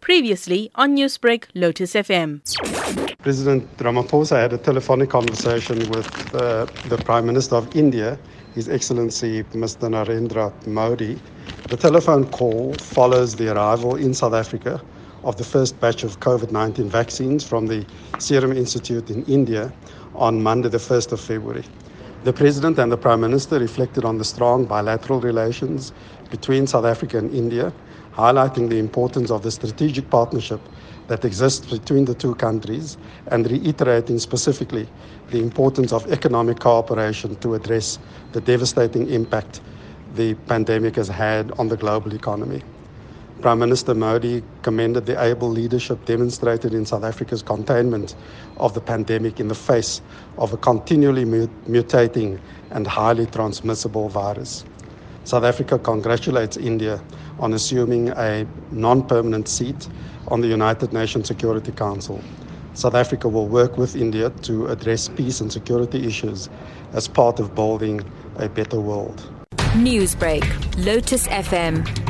Previously on Newsbreak, Lotus FM. President Ramaphosa had a telephonic conversation with uh, the Prime Minister of India, His Excellency Mr. Narendra Modi. The telephone call follows the arrival in South Africa of the first batch of COVID 19 vaccines from the Serum Institute in India on Monday, the 1st of February. The President and the Prime Minister reflected on the strong bilateral relations between South Africa and India, highlighting the importance of the strategic partnership that exists between the two countries and reiterating specifically the importance of economic cooperation to address the devastating impact the pandemic has had on the global economy. Prime Minister Modi commended the able leadership demonstrated in South Africa's containment of the pandemic in the face of a continually mutating and highly transmissible virus. South Africa congratulates India on assuming a non permanent seat on the United Nations Security Council. South Africa will work with India to address peace and security issues as part of building a better world. Newsbreak, Lotus FM,